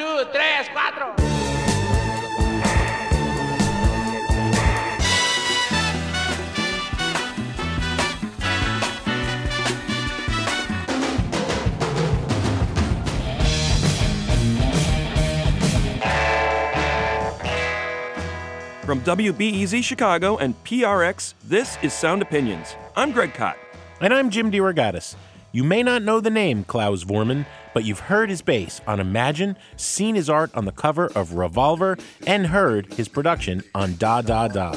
two, tres, cuatro. From WBEZ Chicago and PRX, this is Sound Opinions. I'm Greg Kot. And I'm Jim DeRogatis. You may not know the name Klaus Voormann, but you've heard his bass on Imagine, seen his art on the cover of Revolver, and heard his production on Da Da Da.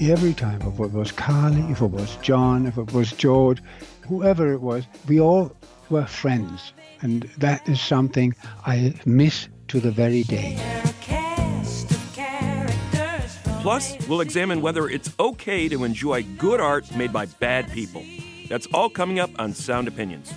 Every time, if it was Carly, if it was John, if it was George, whoever it was, we all were friends. And that is something I miss to the very day. Plus, we'll examine whether it's okay to enjoy good art made by bad people. That's all coming up on Sound Opinions.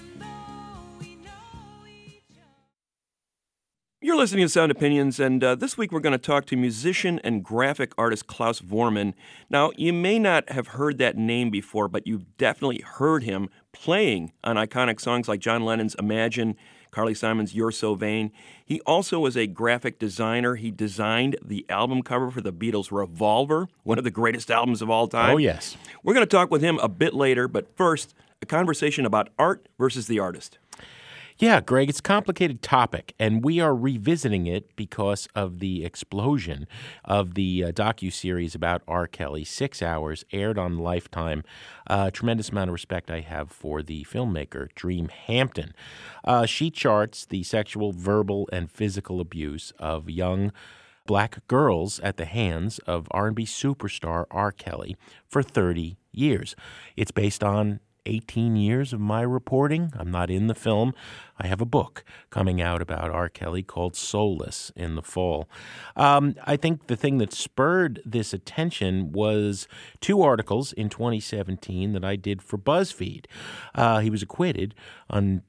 You're listening to Sound Opinions, and uh, this week we're going to talk to musician and graphic artist Klaus Voormann. Now, you may not have heard that name before, but you've definitely heard him playing on iconic songs like John Lennon's Imagine, Carly Simon's You're So Vain. He also was a graphic designer. He designed the album cover for the Beatles' Revolver, one of the greatest albums of all time. Oh, yes. We're going to talk with him a bit later, but first, a conversation about art versus the artist. Yeah, Greg, it's a complicated topic, and we are revisiting it because of the explosion of the uh, docu-series about R. Kelly. Six hours, aired on Lifetime. Uh, tremendous amount of respect I have for the filmmaker, Dream Hampton. Uh, she charts the sexual, verbal, and physical abuse of young black girls at the hands of R&B superstar R. Kelly for 30 years. It's based on 18 years of my reporting. I'm not in the film. I have a book coming out about R. Kelly called Soulless in the fall. Um, I think the thing that spurred this attention was two articles in 2017 that I did for BuzzFeed. Uh, he was acquitted on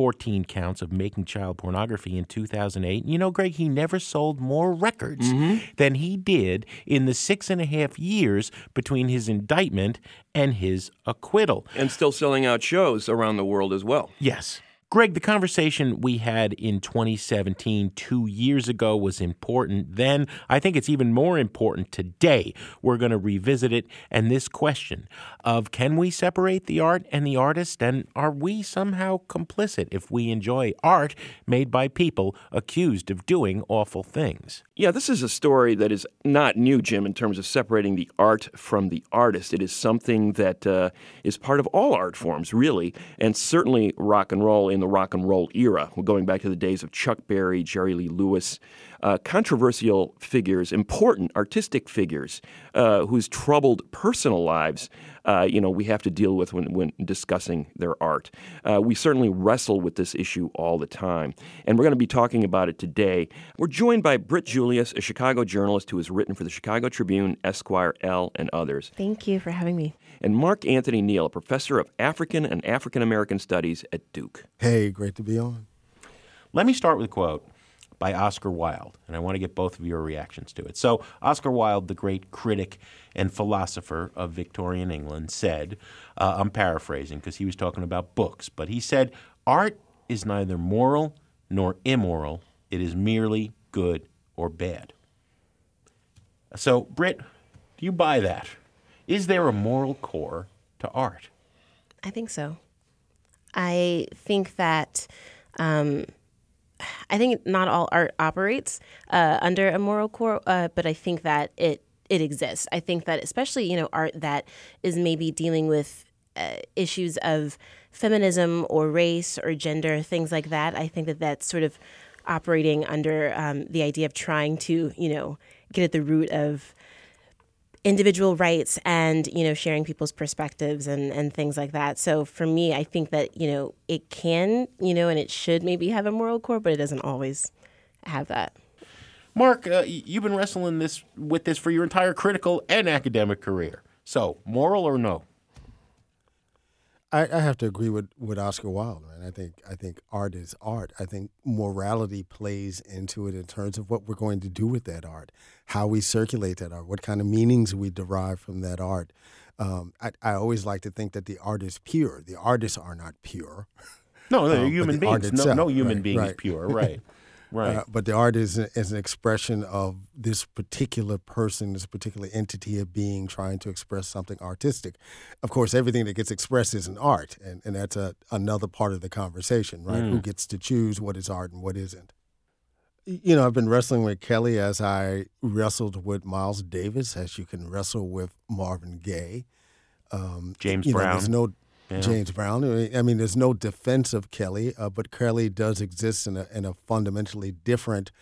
14 counts of making child pornography in 2008. You know, Greg, he never sold more records Mm-hmm. than he did in the six and a half years between his indictment and his acquittal. And still selling out shows around the world as well. Yes. Greg, the conversation we had in 2017, two years ago, was important then. I think it's even more important today. We're going to revisit it and this question of can we separate the art and the artist? And are we somehow complicit if we enjoy art made by people accused of doing awful things? Yeah, this is a story that is not new, Jim, in terms of separating the art from the artist. It is something that uh, is part of all art forms, really, and certainly rock and roll in the rock and roll era. We're going back to the days of Chuck Berry, Jerry Lee Lewis, uh, controversial figures, important artistic figures uh, whose troubled personal lives. Uh, you know, we have to deal with when, when discussing their art. Uh, we certainly wrestle with this issue all the time, and we're going to be talking about it today. We're joined by Britt Julious, a Chicago journalist who has written for the Chicago Tribune, Esquire, Elle, and others, Thank you for having me. and Mark Anthony Neal, a professor of African and African American studies at Duke. Hey, great to be on. Let me start with a quote by Oscar Wilde, and I want to get both of your reactions to it. So, Oscar Wilde, the great critic and philosopher of Victorian England, said, uh, I'm paraphrasing because he was talking about books, but he said, Art is neither moral nor immoral, it is merely good or bad. So, Britt, do you buy that? Is there a moral core to art? I think so. I think that um, I think not all art operates uh, under a moral core, uh, but I think that it it exists. I think that especially you know art that is maybe dealing with uh, issues of feminism or race or gender, things like that. I think that that's sort of operating under um, the idea of trying to you know get at the root of individual rights and you know sharing people's perspectives and and things like that so for me i think that you know it can you know and it should maybe have a moral core but it doesn't always have that Mark, uh, you've been wrestling this with this for your entire critical and academic career. So, moral or no? I, I have to agree with, with Oscar Wilde, man. I think I think art is art. I think morality plays into it in terms of what we're going to do with that art, how we circulate that art, what kind of meanings we derive from that art. Um, I, I always like to think that the art is pure. The artists are not pure. No, no, Um, human beings. No, no human right, being is pure, right? Right. Uh, but the art is, is an expression of this particular person, this particular entity of being trying to express something artistic. Of course, everything that gets expressed is an art, and, and that's a, another part of the conversation, right? Who gets to choose what is art and what isn't? You know, I've been wrestling with Kelly as I wrestled with Miles Davis, as you can wrestle with Marvin Gaye. Um, James you know, Brown. there's no James Brown. I mean, there's no defense of Kelly, uh, but Kelly does exist in a in a fundamentally different,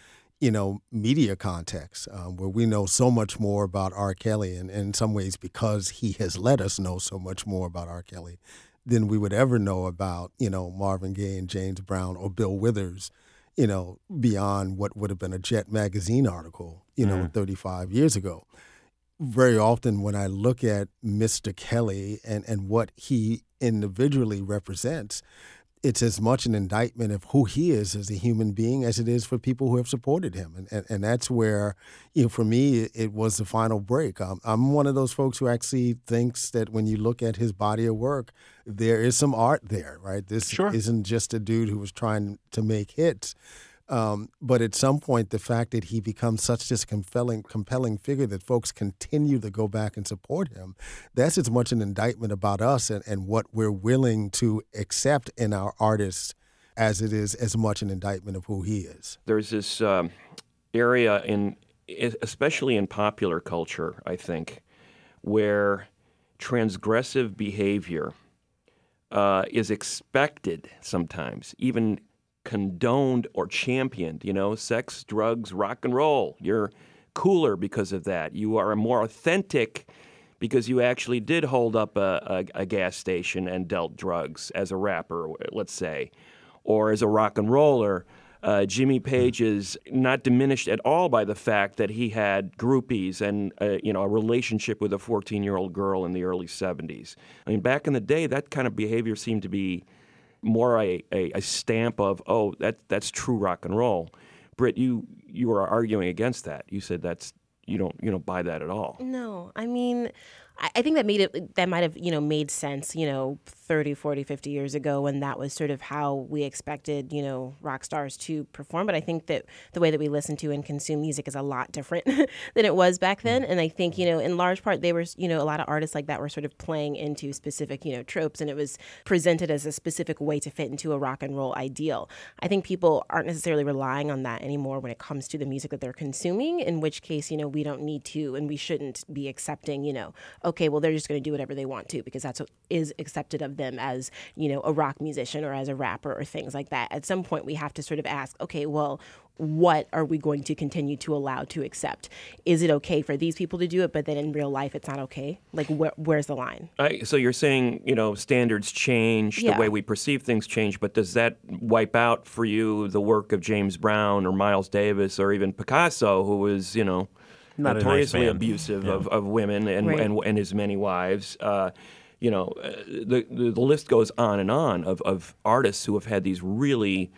you know, media context um, where we know so much more about R. Kelly, and, and in some ways because he has let us know so much more about R. Kelly than we would ever know about, you know, Marvin Gaye and James Brown or Bill Withers, you know, beyond what would have been a Jet magazine article, you know, 35 years ago very often when I look at Mr. Kelly and, and what he individually represents, it's as much an indictment of who he is as a human being as it is for people who have supported him. And, and, and that's where, you know, for me, it was the final break. Um, I'm one of those folks who actually thinks that when you look at his body of work, there is some art there, right? This Sure. isn't just a dude who was trying to make hits. Um, but at some point, the fact that he becomes such this compelling, compelling figure that folks continue to go back and support him, that's as much an indictment about us and, and what we're willing to accept in our artists as it is as much an indictment of who he is. There's this um, area in, especially in popular culture, I think, where transgressive behavior uh, is expected sometimes, even condoned or championed. You know, sex, drugs, rock and roll. You're cooler because of that. You are more authentic because you actually did hold up a, a, a gas station and dealt drugs as a rapper, let's say, or as a rock and roller. Uh, Jimmy Page is not diminished at all by the fact that he had groupies and uh, you know a relationship with a 14-year-old girl in the early 70s. I mean, back in the day, that kind of behavior seemed to be more a, a, a stamp of oh that that's true rock and roll. Britt, you you were arguing against that. You said that's you don't you don't buy that at all. No, I mean, I, I think that made it that might have you know made sense you know 30 40 50 years ago when that was sort of how we expected you know rock stars to perform. But i think that the way that we listen to and consume music is a lot different than it was back then. And i think you know in large part they were you know a lot of artists like that were sort of playing into specific you know tropes and it was presented as a specific way to fit into a rock and roll ideal. I think people aren't necessarily relying on that anymore when it comes to the music that they're consuming in which case you know we don't need to and we shouldn't be accepting you know okay well they're just going to do whatever they want to because that's what is accepted of them as you know a rock musician or as a rapper or things like that at some point we have to sort of ask okay well what are we going to continue to allow to accept is it okay for these people to do it but then in real life it's not okay like where, where's the line I, so you're saying you know standards change, Yeah. the way we perceive things change, but does that wipe out for you the work of James Brown or Miles Davis or even Picasso, who was you know Not a nice notoriously man. abusive of, of women and, Right. and and his many wives? Uh, you know, uh, the, the the list goes on and on of, of artists who have had these really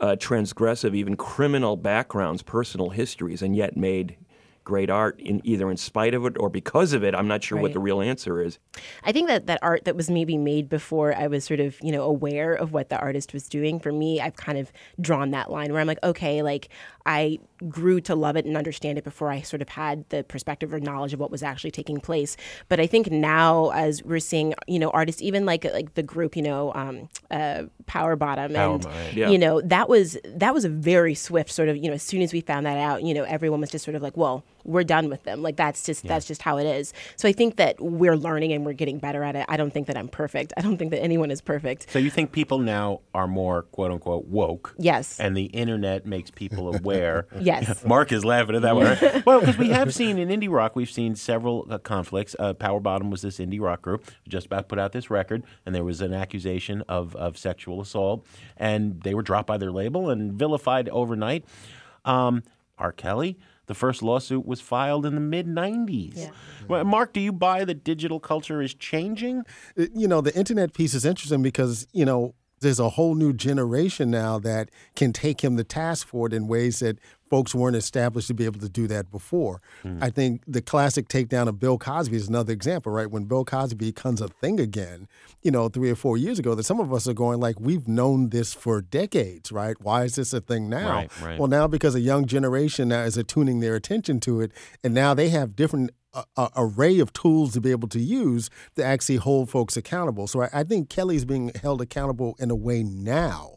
uh, transgressive, even criminal backgrounds, personal histories, and yet made great art in either in spite of it or because of it. I'm not sure what the real answer is. I think that that art that was maybe made before I was sort of, you know, aware of what the artist was doing, for me, I've kind of drawn that line where I'm like, okay, like I grew to love it and understand it before I sort of had the perspective or knowledge of what was actually taking place. But I think now, as we're seeing, you know, artists, even like like the group, you know, um, uh, PWR BTTM, Power and yeah. you know, that was that was a very swift sort of, you know, as soon as we found that out, you know, everyone was just sort of like, well, we're done with them. Like that's just that's just how it is. So I think that we're learning and we're getting better at it. I don't think that I'm perfect. I don't think that anyone is perfect. So you think people now are more quote unquote woke? Yes. And the internet makes people aware. Yes. Mark is laughing at that one. Well, because we have seen in indie rock, we've seen several uh, conflicts. Uh, PWR BTTM was this indie rock group just about put out this record, and there was an accusation of, of sexual assault, and they were dropped by their label and vilified overnight. Um, R. Kelly. The first lawsuit was filed in the mid 90s. Yeah. Well, Mark, do you buy that digital culture is changing? Uh, you know the internet piece is interesting because you know there's a whole new generation now that can take him to task for it in ways that folks weren't established to be able to do that before. Mm. I think the classic takedown of Bill Cosby is another example, right? When Bill Cosby becomes a thing again, you know, three or four years ago, that some of us are going like, we've known this for decades, right? Why is this a thing now? Right, right. Well, now because a young generation now is attuning their attention to it, and now they have different a, array of tools to be able to use to actually hold folks accountable. So I, I think Kelly's being held accountable in a way now,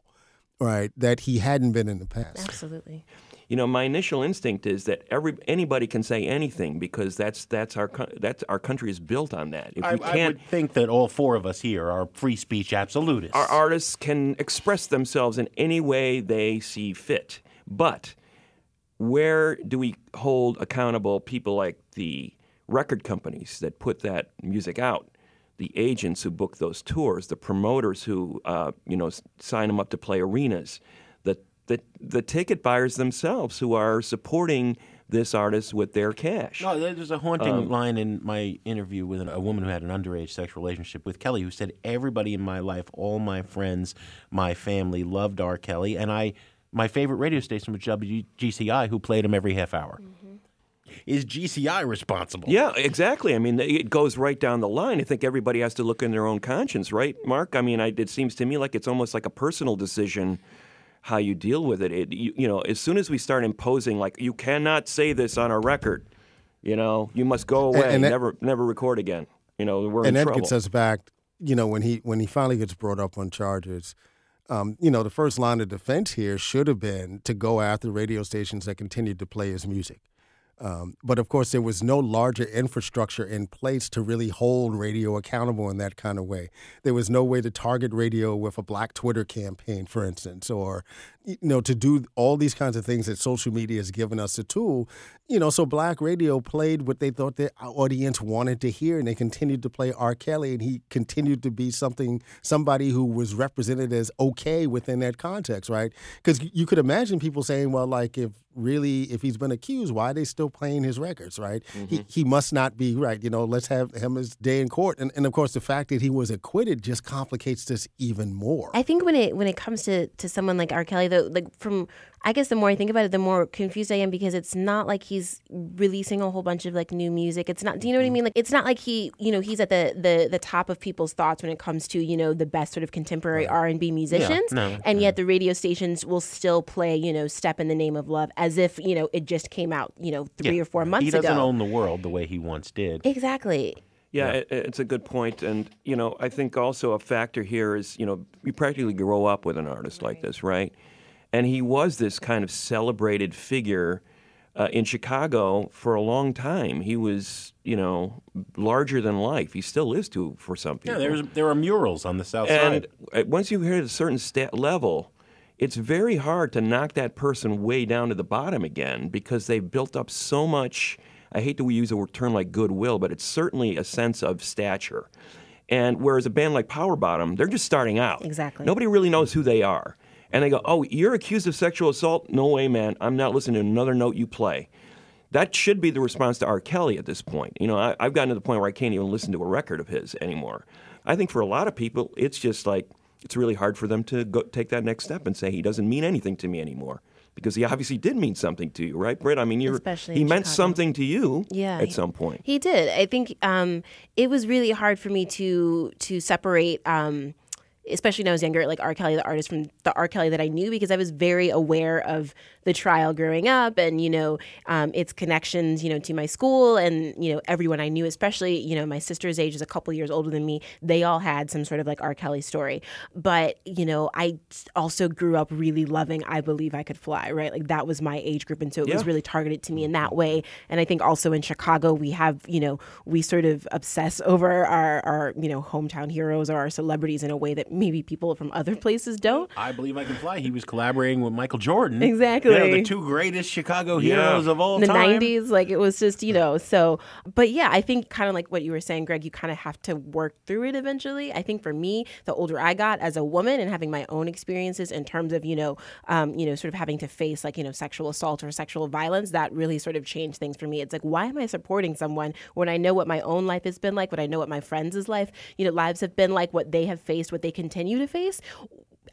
right, that he hadn't been in the past. Absolutely. You know, my initial instinct is that every anybody can say anything because that's that's our that's our country is built on that. If I, can't, I would think that all four of us here are free speech absolutists. Our artists can express themselves in any way they see fit, but where do we hold accountable people like the record companies that put that music out, the agents who book those tours, the promoters who uh, you know sign them up to play arenas, the, the the ticket buyers themselves who are supporting this artist with their cash. No, there's a haunting um, line in my interview with a woman who had an underage sexual relationship with Kelly, who said everybody in my life, all my friends, my family loved R. Kelly, and I. My favorite radio station was WGCI, who played him every half hour. Mm-hmm is GCI responsible? Yeah, exactly. I mean, it goes right down the line. I think everybody has to look in their own conscience, right, Mark? I mean, I, it seems to me like it's almost like a personal decision how you deal with it. it you, you know, as soon as we start imposing, like, you cannot say this on a record, you know, you must go away, and, and that, never, never record again. You know, we're and in that gets us back. You know, when he when he finally gets brought up on charges, um, you know, the first line of defense here should have been to go after radio stations that continued to play his music. Um, but of course, there was no larger infrastructure in place to really hold radio accountable in that kind of way. There was no way to target radio with a Black Twitter campaign, for instance, or you know, to do all these kinds of things that social media has given us a tool. You know, so Black radio played what they thought their audience wanted to hear, and they continued to play R. Kelly, and he continued to be something, somebody who was represented as okay within that context, right? Because you could imagine people saying, well, like if really, if he's been accused, why are they still playing his records, right? Mm-hmm. He, he must not be right. You know, let's have him his day in court. And, and of course, the fact that he was acquitted just complicates this even more. I think when it when it comes to, to someone like R. Kelly, though, like from I guess the more I think about it, the more confused I am because it's not like he's releasing a whole bunch of like new music. It's not. Do you know what I mm-hmm. mean? Like it's not like he, you know, he's at the the the top of people's thoughts when it comes to you know the best sort of contemporary R and B musicians. Yeah, no, and no. yet mm-hmm. the radio stations will still play you know "Step in the Name of Love" as if you know it just came out you know three yeah, or four months ago. He doesn't ago. own the world the way he once did. Exactly. Yeah, yeah. It, it's a good point, and you know, I think also a factor here is you know you practically grow up with an artist right. like this, right? And he was this kind of celebrated figure uh, in Chicago for a long time. He was, you know, larger than life. He still is to for some people. Yeah, there's there are murals on the south and side. And once you hit a certain stat level, it's very hard to knock that person way down to the bottom again because they've built up so much. I hate to use a term like goodwill, but it's certainly a sense of stature. And whereas a band like PWR BTTM, they're just starting out. Exactly. Nobody really knows who they are and they go, "Oh, you're accused of sexual assault? No way, man. I'm not listening to another note you play." That should be the response to R. Kelly at this point. You know, I, have gotten to the point where I can't even listen to a record of his anymore. I think for a lot of people, it's just like it's really hard for them to go take that next step and say he doesn't mean anything to me anymore because he obviously did mean something to you, right, Britt? I mean, you're Especially he meant Chicago. something to you yeah, at some point. He did. I think um, it was really hard for me to to separate. Um, especially when I was younger, like R. Kelly, the artist from the R. Kelly that I knew, because I was very aware of the trial growing up and, you know, um, its connections, you know, to my school and, you know, everyone I knew, especially, you know, my sister's age is a couple years older than me. They all had some sort of like R. Kelly story. But, you know, I also grew up really loving I Believe I Could Fly, right? Like that was my age group. And so it yeah. was really targeted to me in that way. And I think also in Chicago, we have, you know, we sort of obsess over our, our you know, hometown heroes or our celebrities in a way that maybe people from other places don't. I Believe I Can Fly. He was collaborating with Michael Jordan. Exactly. You know, the two greatest Chicago heroes yeah. of all the time. The 90s, like it was just, you know, so, but yeah, I think kind of like what you were saying, Greg, you kind of have to work through it eventually. I think for me, the older I got as a woman and having my own experiences in terms of, you know, um, you know, sort of having to face like, you know, sexual assault or sexual violence, that really sort of changed things for me. It's like, why am I supporting someone when I know what my own life has been like, what I know what my friends' life, you know, lives have been like, what they have faced, what they continue to face?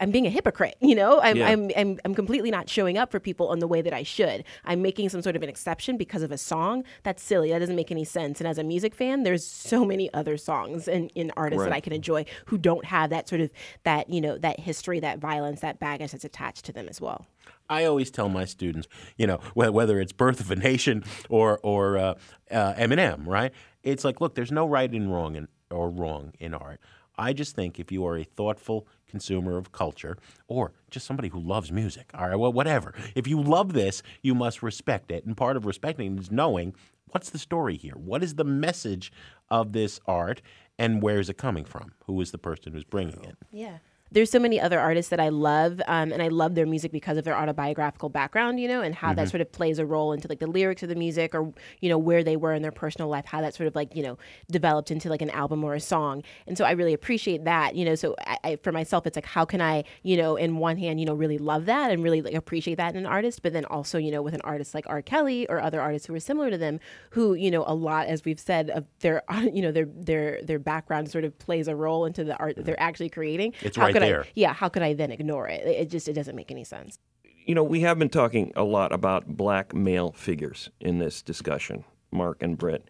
I'm being a hypocrite, you know. I'm, Yeah. I'm I'm I'm completely not showing up for people in the way that I should. I'm making some sort of an exception because of a song. That's silly. That doesn't make any sense. And as a music fan, there's so many other songs and in artists that I can enjoy who don't have that sort of that you know that history, that violence, that baggage that's attached to them as well. I always tell my students, you know, wh- whether it's Birth of a Nation or or uh, uh, Eminem, right? It's like, look, there's no right and wrong in, or wrong in art. I just think if you are a thoughtful consumer of culture or just somebody who loves music, all right, well, whatever. If you love this, you must respect it, and part of respecting is knowing what's the story here, what is the message of this art, and where is it coming from? Who is the person who's bringing it? Yeah. There's so many other artists that I love, um, and I love their music because of their autobiographical background, you know, and how that sort of plays a role into like the lyrics of the music, or you know where they were in their personal life, how that sort of like you know developed into like an album or a song. And so I really appreciate that, you know. So I, I, for myself, it's like how can I, you know, in one hand, you know, really love that and really like appreciate that in an artist, but then also, you know, with an artist like R. Kelly or other artists who are similar to them, who you know a lot, as we've said, of their you know their their their background sort of plays a role into the art that they're actually creating. It's How right could I- yeah, how could I then ignore it? It just it doesn't make any sense. You know, we have been talking a lot about black male figures in this discussion, Mark and Britt.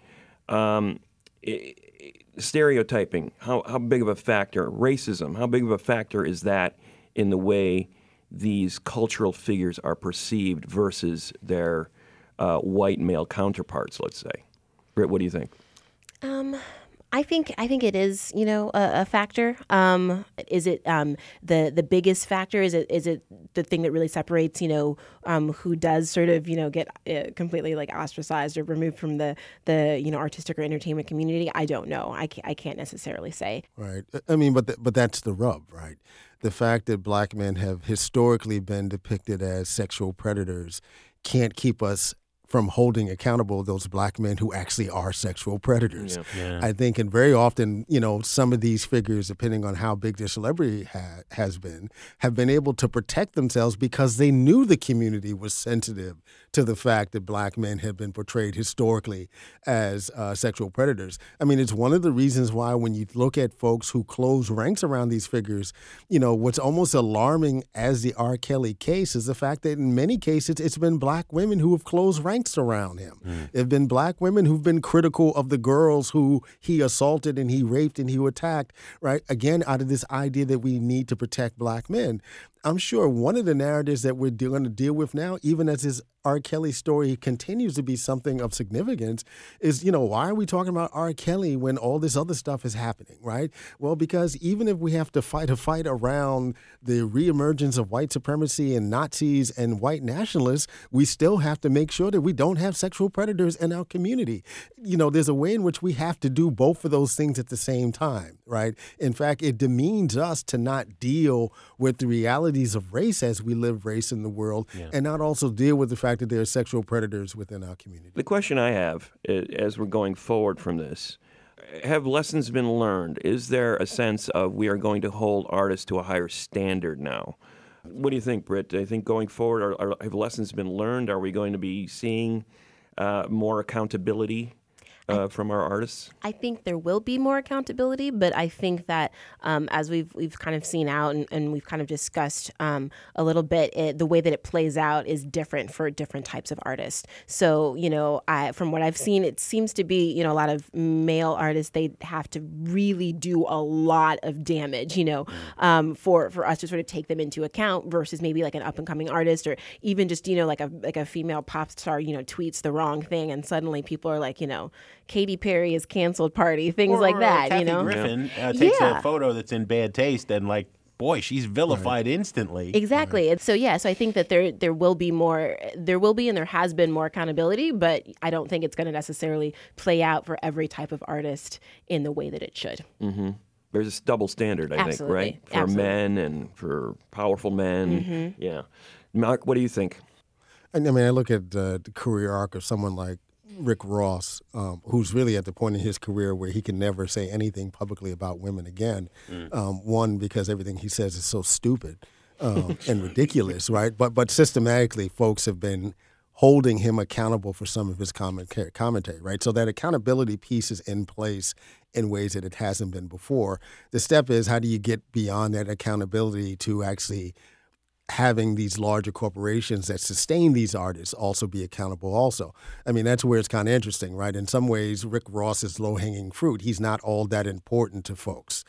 Um, stereotyping, how, how big of a factor, racism, how big of a factor is that in the way these cultural figures are perceived versus their uh, white male counterparts, let's say? Britt, what do you think? Um, I think I think it is you know a, a factor. Um, is it um, the the biggest factor? Is it is it the thing that really separates you know um, who does sort of you know get uh, completely like ostracized or removed from the the you know artistic or entertainment community? I don't know. I can't, I can't necessarily say. Right. I mean, but but that's the rub, right? The fact that black men have historically been depicted as sexual predators can't keep us from holding accountable those black men who actually are sexual predators. I think, and very often, you know, some of these figures, depending on how big their celebrity ha- has been, have been able to protect themselves because they knew the community was sensitive to the fact that black men have been portrayed historically as uh, sexual predators. I mean, it's one of the reasons why when you look at folks who close ranks around these figures, you know, what's almost alarming as the R. Kelly case is the fact that in many cases it's been black women who have closed ranks around him. Mm. there've been black women who've been critical of the girls who he assaulted and he raped and he attacked, right? Again, out of this idea that we need to protect black men. I'm sure one of the narratives that we're going to deal with now, even as this R. Kelly story continues to be something of significance, is you know why are we talking about R. Kelly when all this other stuff is happening, right? Well, because even if we have to fight a fight around the reemergence of white supremacy and Nazis and white nationalists, we still have to make sure that we don't have sexual predators in our community. You know, there's a way in which we have to do both of those things at the same time, right? In fact, it demeans us to not deal with the realities of race as we live race in the world and not also deal with the fact that there are sexual predators within our community. The question I have as we're going forward from this have lessons been learned? Is there a sense of we are going to hold artists to a higher standard now? What do you think, Britt? Do you think going forward, are, are, have lessons been learned? Are we going to be seeing uh, more accountability uh, from our artists? I think there will be more accountability, but I think that um, as we've we've kind of seen out and, and we've kind of discussed um, a little bit, it, the way that it plays out is different for different types of artists. So you know, I from what I've seen, it seems to be you know a lot of male artists they have to really do a lot of damage, you know, um, for for us to sort of take them into account versus maybe like an up and coming artist or even just you know like a like a female pop star you know tweets the wrong thing and suddenly people are like you know Katy Perry is canceled party things Or- like or that Kathy you know Griffin uh, takes Yeah. a photo that's in bad taste and like, boy, she's vilified instantly. Exactly. And so yeah, so I think that there there will be more there will be and there has been more accountability, but I don't think it's going to necessarily play out for every type of artist in the way that it should. There's this double standard, I think, right? For Absolutely. men and for powerful men. Yeah. Mark, what do you think? I mean, I look at uh, the career arc of someone like Rick Ross, um, who's really at the point in his career where he can never say anything publicly about women again. Um, one, because everything he says is so stupid um, and ridiculous, right? But but systematically, folks have been holding him accountable for some of his comment, commentary, right? So that accountability piece is in place in ways that it hasn't been before. The step is how do you get beyond that accountability to actually having these larger corporations that sustain these artists also be accountable also. I mean that's where it's kind of interesting right? In some ways rick ross is low hanging fruit he's not all that important to folks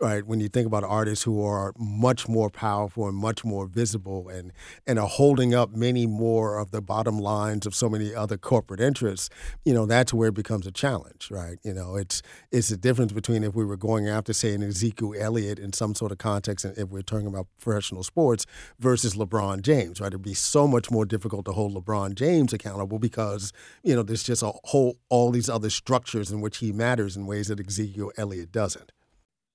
right? When you think about artists who are much more powerful and much more visible and and are holding up many more of the bottom lines of so many other corporate interests, you know, that's where it becomes a challenge, right? You know, it's it's the difference between if we were going after, say, an Ezekiel Elliott in some sort of context, and if we're talking about professional sports versus LeBron James, right? It'd be so much more difficult to hold LeBron James accountable because you know there's just a whole all these other structures in which he matters in ways that Ezekiel Elliott doesn't.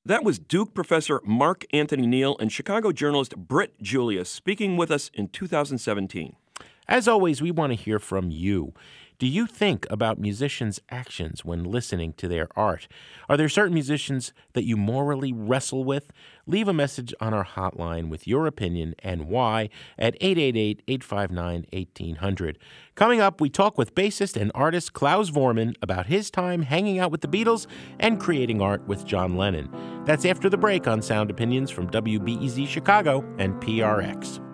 That was Duke professor Mark Anthony Neal and Chicago journalist Britt Julious speaking with us in 2017. As always, we want to hear from you. Do you think about musicians' actions when listening to their art? Are there certain musicians that you morally wrestle with? Leave a message on our hotline with your opinion and why at 888 859 1800. Coming up, we talk with bassist and artist Klaus Voormann about his time hanging out with the Beatles and creating art with John Lennon. That's after the break on Sound Opinions from WBEZ Chicago and PRX.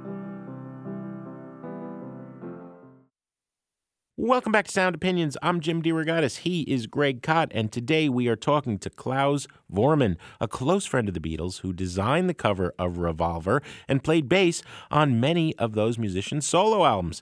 Welcome back to Sound Opinions. I'm Jim DeRogatis. He is Greg Kot, and today we are talking to Klaus Voormann, a close friend of the Beatles who designed the cover of Revolver and played bass on many of those musicians' solo albums.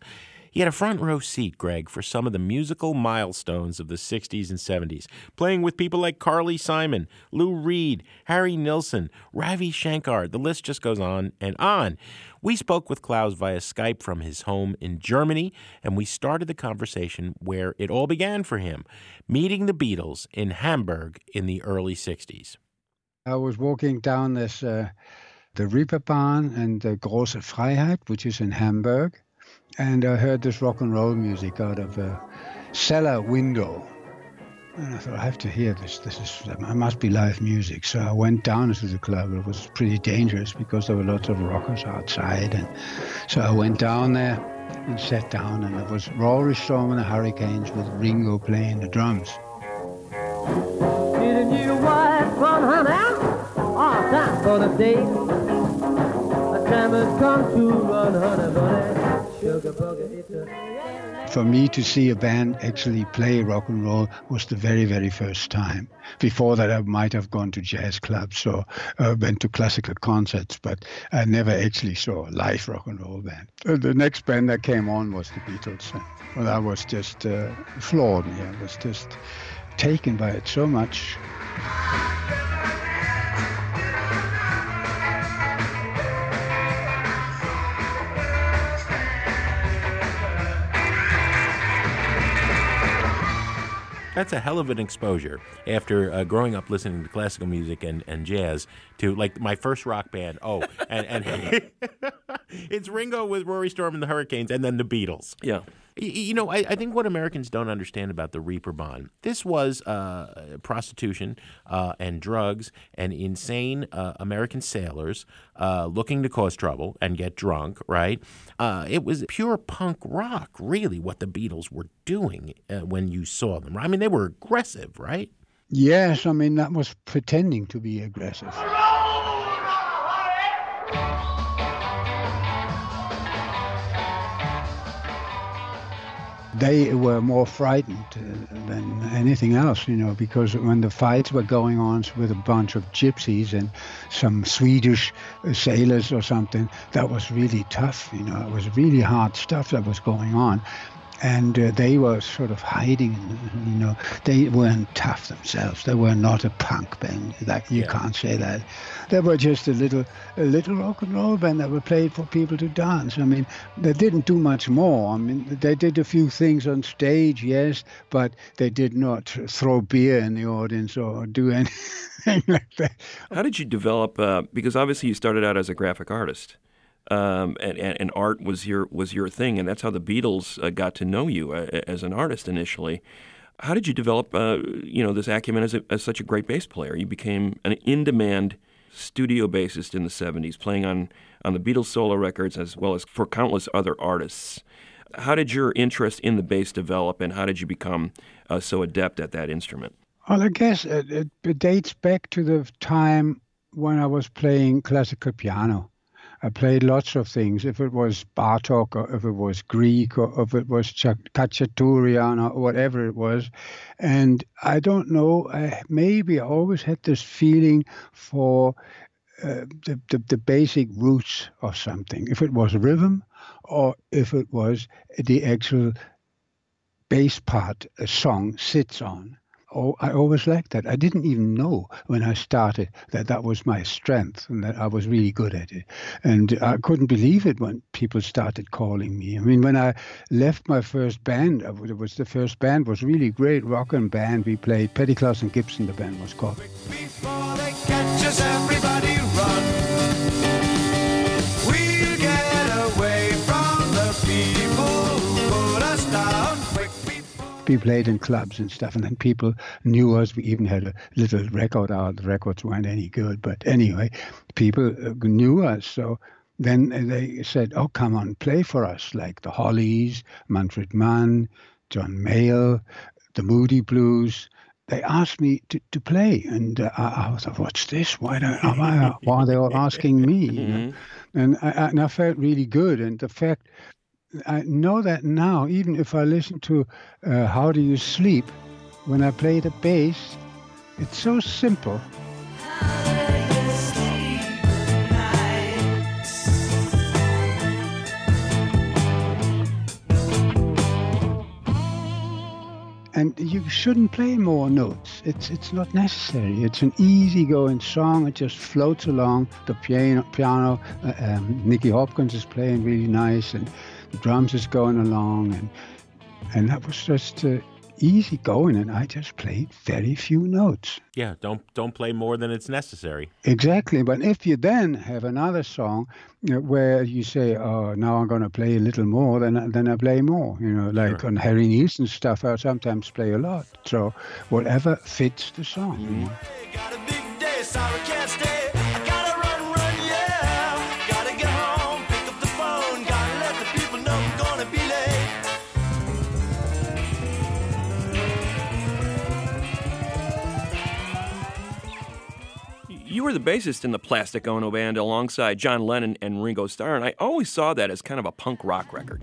He had a front row seat, Greg, for some of the musical milestones of the 60s and 70s, playing with people like Carly Simon, Lou Reed, Harry Nilsson, Ravi Shankar. The list just goes on and on. We spoke with Klaus via Skype from his home in Germany, and we started the conversation where it all began for him meeting the Beatles in Hamburg in the early 60s. I was walking down this, uh, the Reeperbahn and the Große Freiheit, which is in Hamburg and I heard this rock and roll music out of a cellar window. And I thought, I have to hear this. This is, it must be live music. So I went down to the club. It was pretty dangerous because there were lots of rockers outside. And so I went down there and sat down, and it was Rory Storm and the Hurricanes with Ringo playing the drums. Didn't you run, honey? All time for the day. A time has come to run, honey, honey. For me to see a band actually play rock and roll was the very, very first time. Before that, I might have gone to jazz clubs or uh, went to classical concerts, but I never actually saw a live rock and roll band. Uh, the next band that came on was the Beatles. Well, I was just uh, floored me. I was just taken by it so much. That's a hell of an exposure after uh, growing up listening to classical music and, and jazz to like my first rock band. Oh, and, and it's Ringo with Rory Storm and the Hurricanes, and then the Beatles. Yeah. You know, I, I, think what Americans don't understand about the Reaper Reeperbahn, this was uh, prostitution uh, and drugs and insane uh, American sailors uh, looking to cause trouble and get drunk, right? Uh, it was pure punk rock, really, what the Beatles were doing uh, when you saw them. I mean, they were aggressive, right? Yes, I mean, that was pretending to be aggressive. They were more frightened uh, than anything else, you know, because when the fights were going on with a bunch of gypsies and some Swedish sailors or something, that was really tough, you know, it was really hard stuff that was going on and uh, they were sort of hiding. You know, they weren't tough themselves. They were not a punk band. That you yeah. can't say that. They were just a little, a little rock and roll band that were played for people to dance. I mean, they didn't do much more. I mean, they did a few things on stage, yes, but they did not throw beer in the audience or do anything like that. How did you develop? Uh, because obviously you started out as a graphic artist um, and, and, art was your was your thing, and that's how the Beatles uh, got to know you uh, as an artist initially. How did you develop, uh, you know, this acumen as, a, as such a great bass player? You became an in-demand studio bassist in the '70s, playing on on the Beatles solo records as well as for countless other artists. How did your interest in the bass develop, and how did you become uh, so adept at that instrument? Well, I guess it, it, it dates back to the time when I was playing classical piano. I played lots of things. If it was Bartok, or if it was Grieg, or if it was Khachaturian, or whatever it was, and I don't know. I, maybe I always had this feeling for uh, the, the the basic roots of something. If it was rhythm, or if it was the actual bass part a song sits on oh, I always liked that. I didn't even know when I started that that was my strength and that I was really good at it. And I couldn't believe it when people started calling me. I mean, when I left my first band, uh, it was the first band was really great rock and band. We played Paddy Klaus and Gibson. The band was called. We played in clubs and stuff, and then people knew us. We even had a little record out. The records weren't any good, but anyway, people uh, knew us. So then they said, "Oh, come on, play for us," like the Hollies, Manfred Mann, John Mayall, the Moody Blues. They asked me to, to play, and uh, I, I thought, "What's this? Why don't I, why are they all asking me?" You know? Mm-hmm. And I, and I felt really good, and the fact I know that now, even if I listen to uh, How Do You Sleep, when I play the bass, it's so simple. and you shouldn't play more notes. It's it's not necessary. It's an easy-going song. It just floats along. The piano, piano. Uh, um, Nicky Hopkins is playing really nice, and the drums is going along, and and that was just uh, easy going, and I just played very few notes. Yeah, don't don't play more than it's necessary. Exactly, but if you then have another song where you say, "Oh, now I'm going to play a little more," then then I play more. You know, like sure. on Harry Nilsson stuff, I sometimes play a lot. So whatever fits the song. Mm-hmm. Were the bassist in the Plastic Ono Band alongside John Lennon and Ringo Starr, and I always saw that as kind of a punk rock record.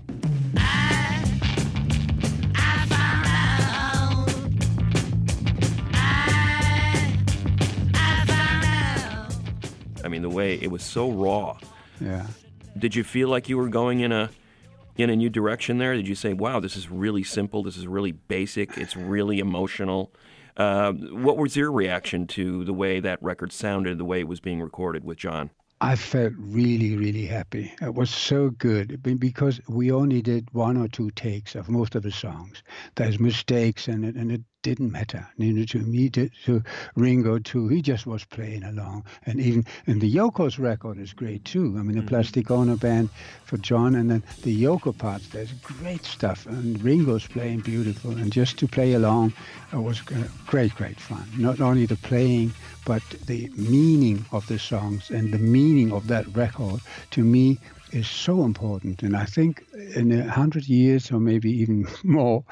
I mean, the way it was so raw. Yeah. Did you feel like you were going in a in a new direction there? Did you say, "Wow, this is really simple. This is really basic. It's really emotional." Uh, what was your reaction to the way that record sounded, the way it was being recorded with John? I felt really, really happy. It was so good because we only did one or two takes of most of the songs. There's mistakes in it, and it didn't matter. You know, to me, to, to Ringo too, he just was playing along. And even and the Yoko's record is great too. I mean, the mm-hmm. Plastic Ono band for John, and then the Yoko parts. There's great stuff, and Ringo's playing beautiful. And just to play along, it was great, great fun. Not only the playing, but the meaning of the songs and the meaning of that record. To me, is so important. And I think in a hundred years or maybe even more,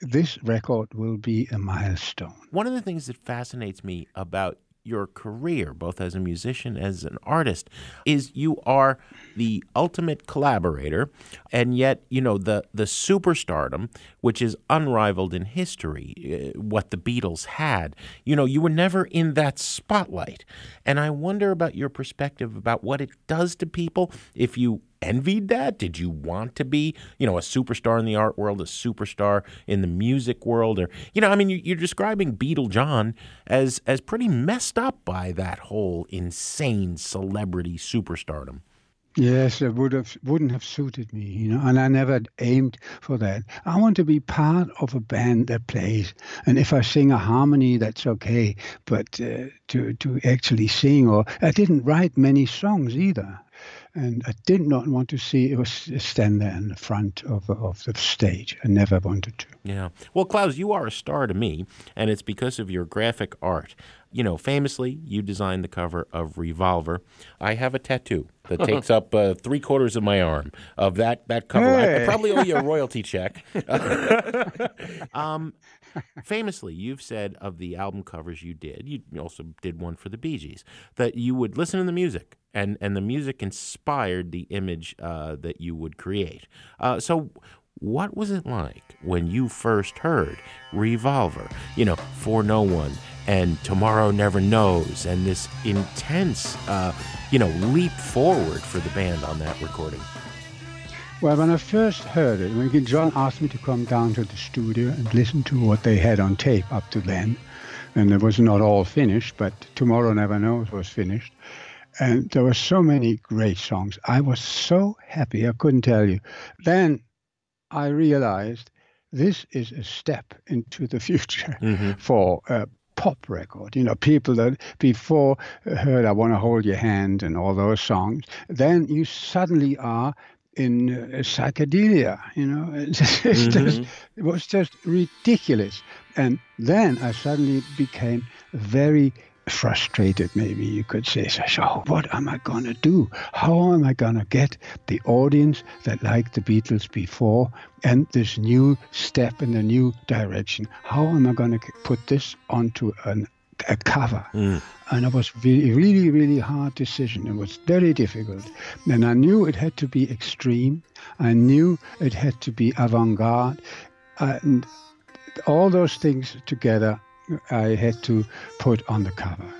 this record will be a milestone. One of the things that fascinates me about your career, both as a musician as an artist, is you are the ultimate collaborator, and yet you know the the superstardom, which is unrivaled in history, uh, what the Beatles had. You know, you were never in that spotlight, and I wonder about your perspective about what it does to people if you envied that? Did you want to be, you know, a superstar in the art world, a superstar in the music world, or you know, I mean, you're describing Beatle John as as pretty messed up by that whole insane celebrity superstardom. Yes, it would have wouldn't have suited me, you know, and I never aimed for that. I want to be part of a band that plays, and if I sing a harmony, that's okay. But uh, to to actually sing, or I didn't write many songs either and I did not want to see it was stand there in the front of of the stage. I never wanted to. Yeah. Well, Klaus, you are a star to me, and it's because of your graphic art. You know, famously, you designed the cover of Revolver. I have a tattoo that takes up uh, three quarters of my arm of that that cover. Hey. I, I, probably owe you a royalty check. um, famously, you've said of the album covers you did, you also did one for the Bee Gees, that you would listen to the music, and, and the music inspired the image uh, that you would create. Uh, so, what was it like when you first heard Revolver? You know, For No One and Tomorrow Never Knows, and this intense, uh, you know, leap forward for the band on that recording. Well, when I first heard it, when John asked me to come down to the studio and listen to what they had on tape up to then, and it was not all finished, but Tomorrow Never Knows was finished. And there were so many great songs. I was so happy, I couldn't tell you. Then I realized this is a step into the future mm-hmm. for a pop record. You know, people that before heard I Want to Hold Your Hand and all those songs, then you suddenly are in uh, psychedelia. You know, mm-hmm. just, it was just ridiculous. And then I suddenly became very frustrated, maybe you could say. So, what am I going to do? How am I going to get the audience that liked the Beatles before and this new step in a new direction? How am I going to put this onto an a cover. Mm. And it was really, really, really hard decision. It was very difficult. And I knew it had to be extreme. I knew it had to be avant-garde. And all those things together, I had to put on the cover.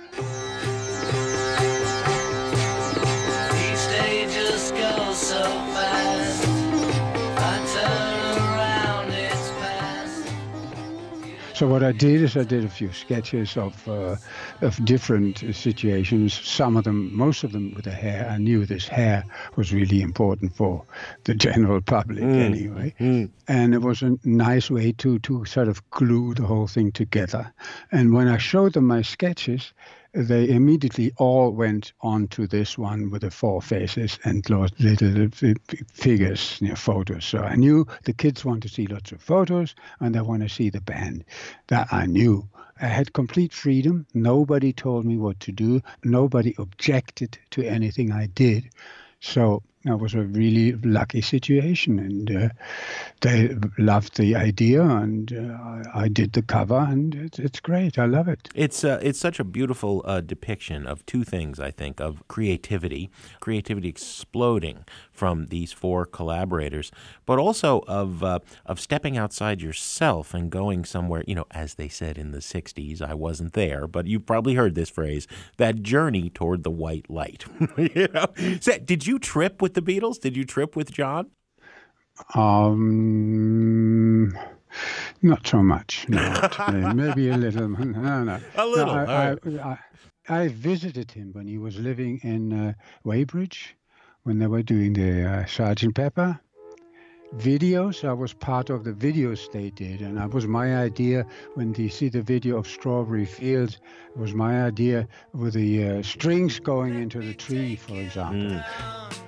So what I did is I did a few sketches of uh, of different situations. Some of them, most of them, with the hair. I knew this hair was really important for the general public mm. anyway, mm. and it was a nice way to to sort of glue the whole thing together. And when I showed them my sketches, they immediately all went on to this one with the four faces and little figures, you know, photos. So I knew the kids want to see lots of photos and they want to see the band. That I knew. I had complete freedom. Nobody told me what to do. Nobody objected to anything I did. So that was a really lucky situation, and uh, they loved the idea, and uh, I did the cover, and it's, it's great. I love it. It's uh, it's such a beautiful uh, depiction of two things. I think of creativity, creativity exploding from these four collaborators, but also of uh, of stepping outside yourself and going somewhere. You know, as they said in the '60s, I wasn't there, but you've probably heard this phrase: that journey toward the white light. you know, so, did you trip with the Beatles? Did you trip with John? Um, not so much. Not. uh, maybe a little. No, no. A little. No, I, I, I, I, visited him when he was living in uh, Weybridge, when they were doing the uh, Sergeant Pepper videos. I was part of the videos they did, and that was my idea. When you see the video of Strawberry Fields, it was my idea with the uh, strings going into the tree, for example. Mm.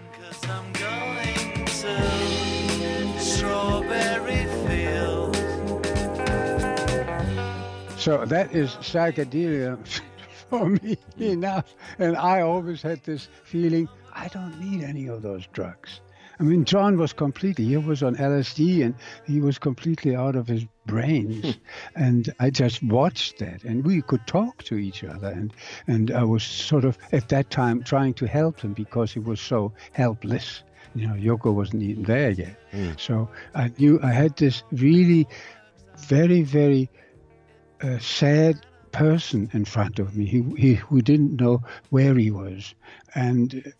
So that is psychedelia for me enough. And I always had this feeling I don't need any of those drugs. I mean, John was completely, he was on LSD and he was completely out of his brains. and I just watched that and we could talk to each other. And, and I was sort of at that time trying to help him because he was so helpless. You know, Yoko wasn't even there yet. Mm. So I knew I had this really very, very uh, sad person in front of me. He, he who didn't know where he was. And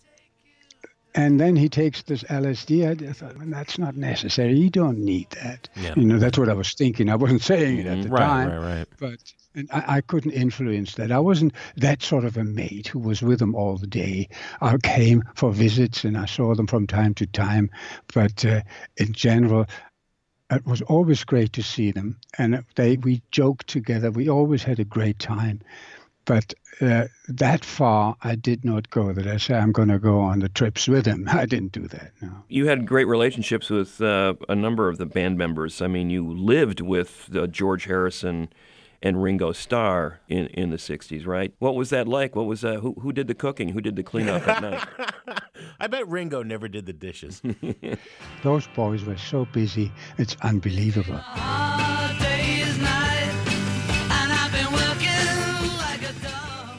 and then he takes this LSD. I thought, well, that's not necessary. You don't need that. Yeah. You know, that's what I was thinking. I wasn't saying it at the right, time. Right, right, But and I, I, couldn't influence that. I wasn't that sort of a mate who was with them all the day. I came for visits and I saw them from time to time. But uh, in general, it was always great to see them. And they we joked together. We always had a great time. But uh, that far, I did not go. That I say I'm going to go on the trips with him. I didn't do that. No. You had great relationships with uh, a number of the band members. I mean, you lived with uh, George Harrison and Ringo Starr in, in the 60s, right? What was that like? What was uh, who, who did the cooking? Who did the cleanup at night? I bet Ringo never did the dishes. Those boys were so busy, it's unbelievable.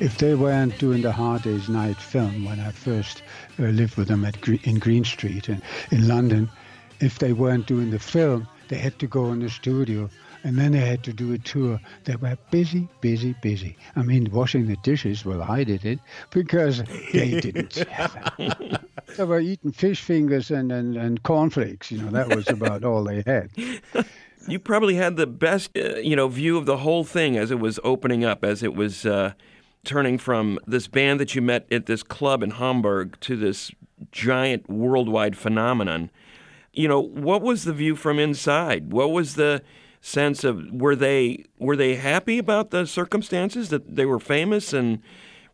If they weren't doing the Hard Day's Night film when I first uh, lived with them at Gre- in Green Street in, in London, if they weren't doing the film, they had to go in the studio and then they had to do a tour. They were busy, busy, busy. I mean, washing the dishes, well, I did it because they didn't have it. They were eating fish fingers and, and, and cornflakes, you know, that was about all they had. You probably had the best, uh, you know, view of the whole thing as it was opening up, as it was uh, turning from this band that you met at this club in Hamburg to this giant worldwide phenomenon. You know, what was the view from inside? What was the sense of were they were they happy about the circumstances that they were famous and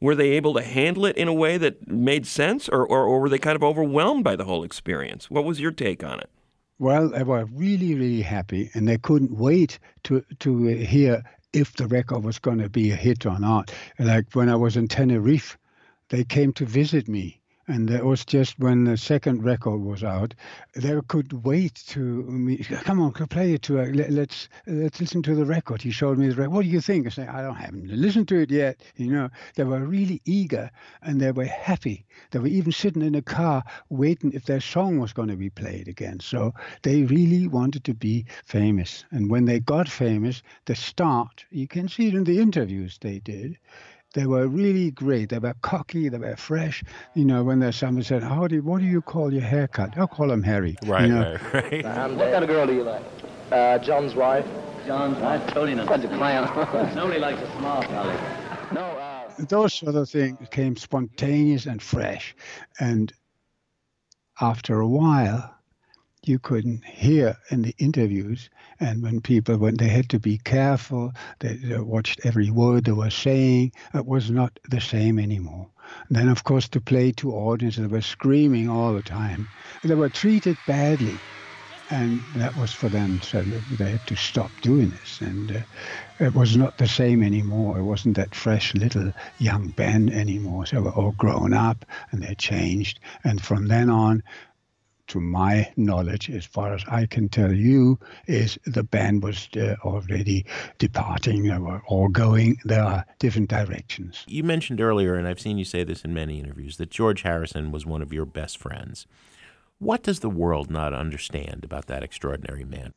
were they able to handle it in a way that made sense or, or, or were they kind of overwhelmed by the whole experience? What was your take on it? Well, they were really, really happy, and they couldn't wait to to hear if the record was going to be a hit or not. Like when I was in Tenerife, they came to visit me, and that was just when the second record was out. They could wait to me. Come on, play it to. Uh, let, let's let's listen to the record. He showed me the record. What do you think? I said, I don't haven't listened to it yet. You know, they were really eager and they were happy. They were even sitting in a car waiting if their song was going to be played again. So they really wanted to be famous. And when they got famous, the start, you can see it in the interviews they did they were really great. They were cocky. They were fresh. You know, when there's someone said, "How do what do you call your haircut?" I'll call him Harry. Right, you know? right, right. what kind of girl do you like? Uh, John's wife. John's wife. Totally not. Such a clown. Nobody likes a smart aleck. no, uh, Those sort of things came spontaneous and fresh, and after a while, you couldn't hear in the interviews. And when people, when they had to be careful, they, they watched every word they were saying. It was not the same anymore. And then, of course, to play to audiences, they were screaming all the time. They were treated badly. And that was for them, so they had to stop doing this. And uh, it was not the same anymore. It wasn't that fresh little young band anymore. So they were all grown up and they changed. And from then on, to my knowledge, as far as I can tell you, is the band was uh, already departing. Were all going their different directions. You mentioned earlier, and I've seen you say this in many interviews, that George Harrison was one of your best friends. What does the world not understand about that extraordinary man?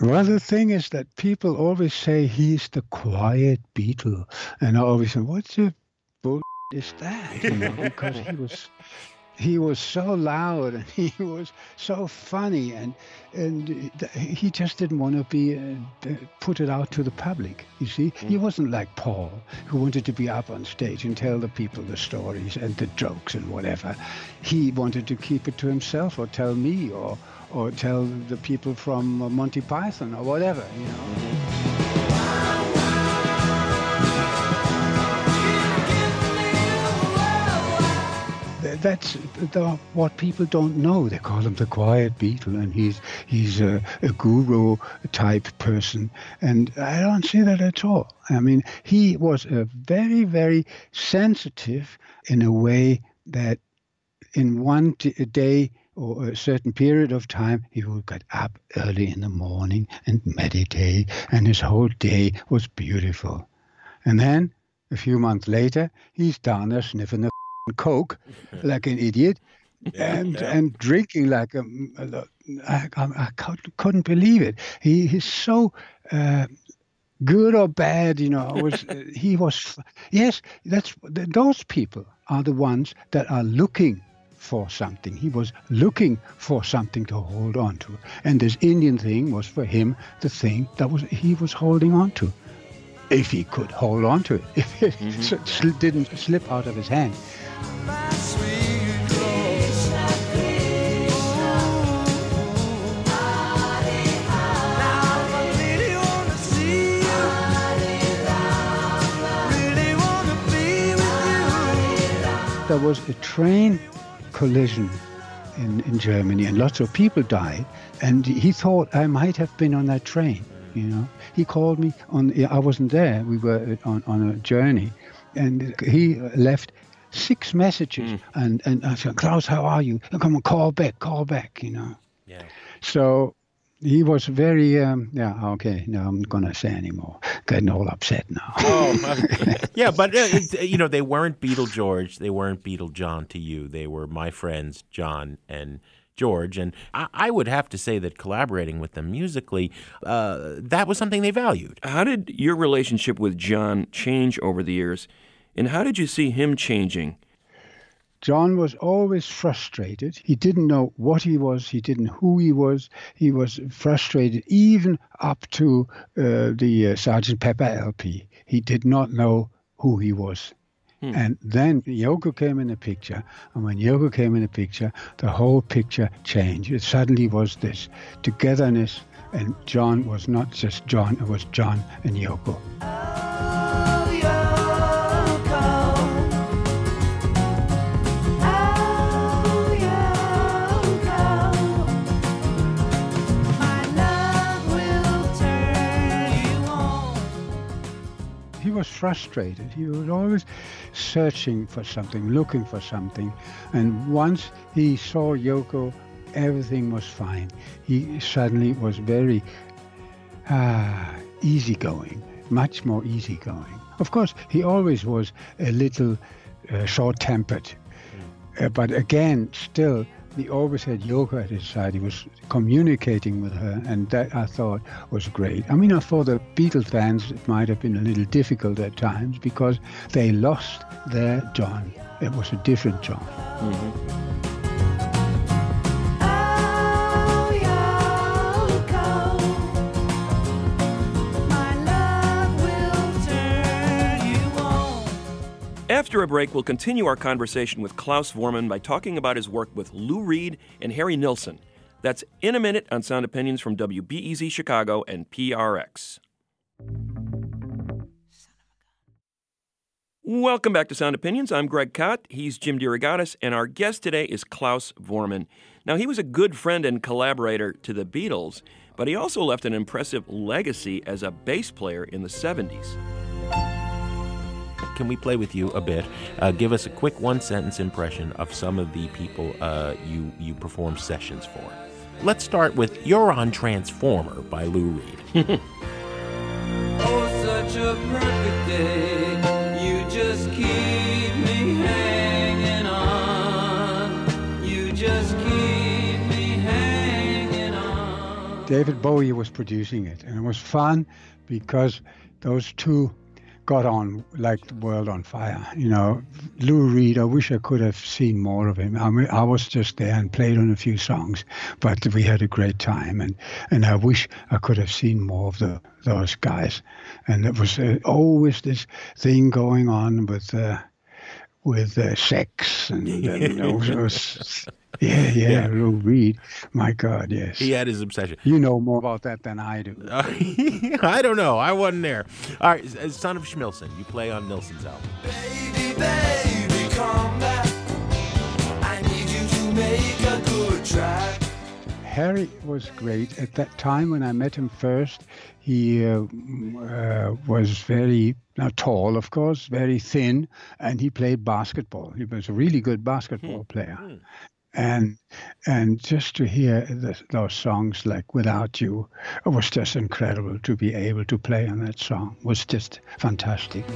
Well, the thing is that people always say he's the quiet Beatle, and I always say, "What the bull is that?" You know, because he was he was so loud and he was so funny and and he just didn't want to be uh, put it out to the public you see? Mm. he wasn't like paul who wanted to be up on stage and tell the people the stories and the jokes and whatever. He wanted to keep it to himself or tell me or or tell the people from monty python or whatever you know that's the, what people don't know. They call him the quiet Beatle, and he's he's a, a, guru type person, and I don't see that at all. I mean, he was a very very sensitive in a way that in one day or a certain period of time, he would get up early in the morning and meditate, and his whole day was beautiful. And then a few months later, he's down there sniffing coke like an idiot and yeah. and drinking like a, a I, I, couldn't believe it. He he's so uh, good or bad you know was he was yes that's those people are the ones that are looking for something. He was looking for something to hold on to. And this indian thing was for him the thing that was he was holding on to if he could hold on to it if it mm-hmm. didn't slip out of his hand there was a train collision in, in Germany and lots of people died. And he thought I might have been on that train. You know, he called me on. I wasn't there. We were on, on a journey, and he left six messages. And and I said, Klaus, how are you? Come on, call back, call back. You know. Yeah. So he was very um, yeah okay. No, I'm not gonna say anymore. Getting all upset now. Oh, yeah, but uh, you know they weren't Beatle George, they weren't Beatle John to you. They were my friends John and George, and I, I would have to say that collaborating with them musically, uh, that was something they valued. How did your relationship with John change over the years, and how did you see him changing? John was always frustrated. He didn't know what he was. He didn't who he was. He was frustrated even up to uh, the uh, Sergeant Pepper LP. He did not know who he was. Hmm. And then Yoko came in the picture, and when Yoko came in the picture, the whole picture changed. It suddenly was this togetherness, and John was not just John; it was John and Yoko. Oh. He was frustrated. He was always searching for something, looking for something. And once he saw Yoko, everything was fine. He suddenly was very ah, easygoing, much more easygoing. Of course, he always was a little uh, short-tempered. Uh, but again, still, he always had Yoko at his side. He was communicating with her, and that I thought was great. I mean, I thought the Beatles fans it might have been a little difficult at times because they lost their John. It was a different John. Mm-hmm. After a break, we'll continue our conversation with Klaus Voormann by talking about his work with Lou Reed and Harry Nilsson. That's in a minute on Sound Opinions from WBEZ Chicago and PRX. Welcome back to Sound Opinions. I'm Greg Kot. He's Jim DeRogatis, and our guest today is Klaus Voormann. Now, he was a good friend and collaborator to the Beatles, but he also left an impressive legacy as a bass player in the 70s. Can we play with you a bit? Uh, give us a quick one sentence impression of some of the people uh, you, you perform sessions for. Let's start with You're on Transformer by Lou Reed. Oh, such a perfect day. You just keep me hanging on. You just keep me hanging on. David Bowie was producing it, and it was fun because those two got on like the world on fire. You know, Lou Reed. I wish I could have seen more of him. I mean, I was just there and played on a few songs, but we had a great time, and and I wish I could have seen more of the those guys. And there was uh, always this thing going on with. Uh, with uh, sex and, and you know, it yeah, yeah, Lou Reed. My God, yes. he had his obsession. You know more about that than I do. I don't know. I wasn't there. All right, uh, Son of Schmilsson. You play on Nilsson's album. Baby, baby, come back. I need you to make a good track. Harry was great at that time when I met him first. He uh, uh, was very not tall, of course, very thin, and he played basketball. He was a really good basketball player. And and just to hear the, those songs like "Without You" it was just incredible to be able to play on that song. It was just fantastic.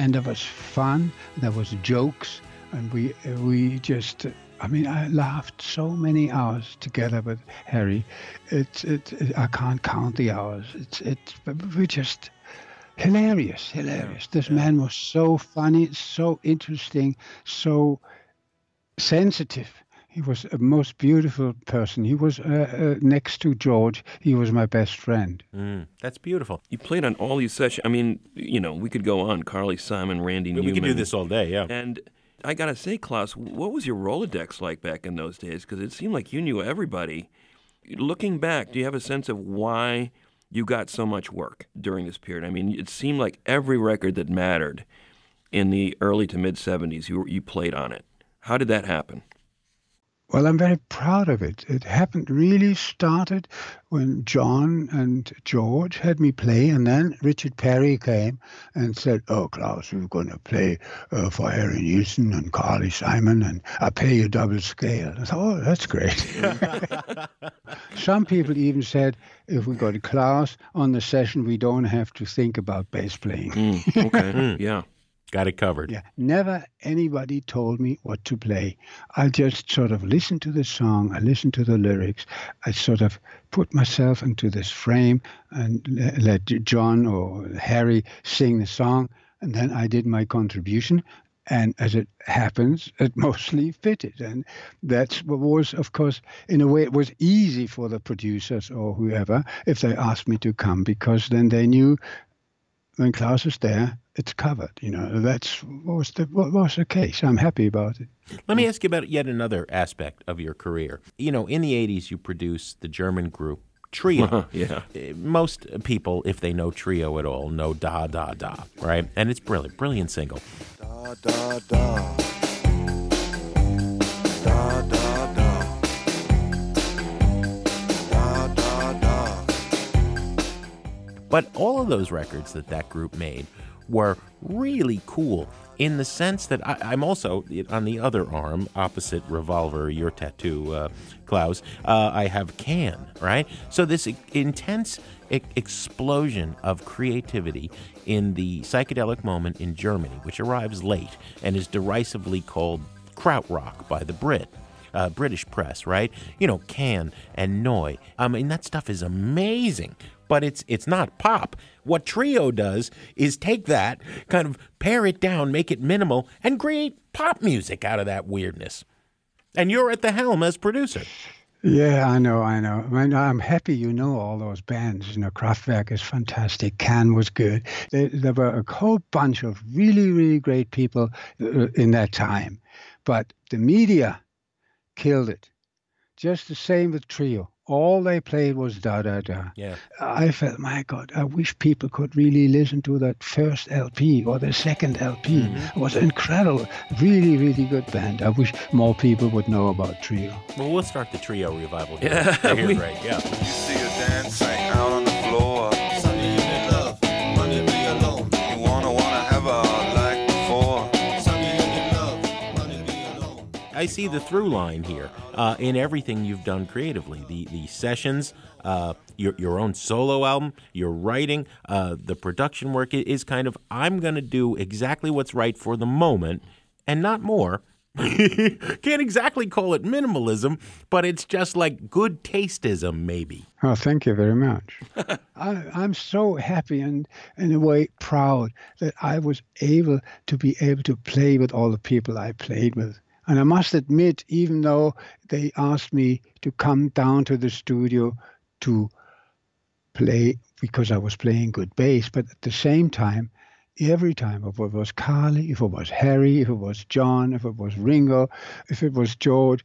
And there was fun. There was jokes and we we just i mean i laughed so many hours together with harry. It's it, it i can't count the hours. It's it's we just hilarious hilarious. This man was so funny so interesting so sensitive he was a most beautiful person he was uh, uh, next to george he was my best friend Mm, that's beautiful. You played on all these sessions. I mean, you know, we could go on. Carly Simon, Randy We Newman. We could do this all day, yeah. And I gotta say, Klaus, what was your Rolodex like back in those days? Because it seemed like you knew everybody. Looking back, do you have a sense of why you got so much work during this period? I mean, it seemed like every record that mattered in the early to mid '70s, you you played on it. How did that happen? Well, I'm very proud of it. It happened really started when John and George had me play, and then Richard Perry came and said, "Oh, Klaus, we're going to play uh, for Harry Nilsson and Carly Simon, and I pay you double scale." I thought, "Oh, that's great." Some people even said, "If we got Klaus on the session, we don't have to think about bass playing." Mm, okay, yeah. Got it covered. Yeah, never anybody told me what to play. I just sort of listened to the song, I listened to the lyrics, I sort of put myself into this frame and let John or Harry sing the song, and then I did my contribution. And as it happens, it mostly fitted. And that's what was, of course, in a way, it was easy for the producers or whoever if they asked me to come because then they knew when Klaus is there, it's covered. You know, that's what was the what was the case. I'm happy about it. Let me ask you about yet another aspect of your career. You know, in the 80s, you produced the German group Trio. yeah. Uh, Most people, if they know Trio at all, know Da Da Da, right? And it's brilliant, brilliant single. Da da da. Da da da. Da da da. But all of those records that that group made were really cool in the sense that I, I'm also on the other arm, opposite revolver, your tattoo, uh, Klaus. Uh, I have Can, right? So this intense e- explosion of creativity in the psychedelic moment in Germany, which arrives late and is derisively called krautrock by the Brit uh, British press, right? You know, Can and Neu. I mean, that stuff is amazing, but it's it's not pop. What Trio does is take that, kind of pare it down, make it minimal, and create pop music out of that weirdness. And you're at the helm as producer. Yeah, I know, I know. I mean, I'm happy you know all those bands. You know, Kraftwerk is fantastic. Can was good. There, there were a whole bunch of really, really great people uh, in that time, but the media killed it. Just the same with Trio. All they played was da da da. Yeah. I felt, my God, I wish people could really listen to that first LP or the second LP. It mm-hmm. was incredible. Really, really good band. I wish more people would know about Trio. Well, we'll start the Trio revival. Here. Yeah, Here, we- Greg, yeah. I see the through line here uh, in everything you've done creatively. The the sessions, uh, your your own solo album, your writing, uh, the production work is kind of I'm going to do exactly what's right for the moment and not more. Can't exactly call it minimalism, but it's just like good tasteism, maybe. Oh, thank you very much. I, I'm so happy and, in a way, proud that I was able to be able to play with all the people I played with. And I must admit, even though they asked me to come down to the studio to play because I was playing good bass, but at the same time, every time, if it was Carly, if it was Harry, if it was John, if it was Ringo, if it was George,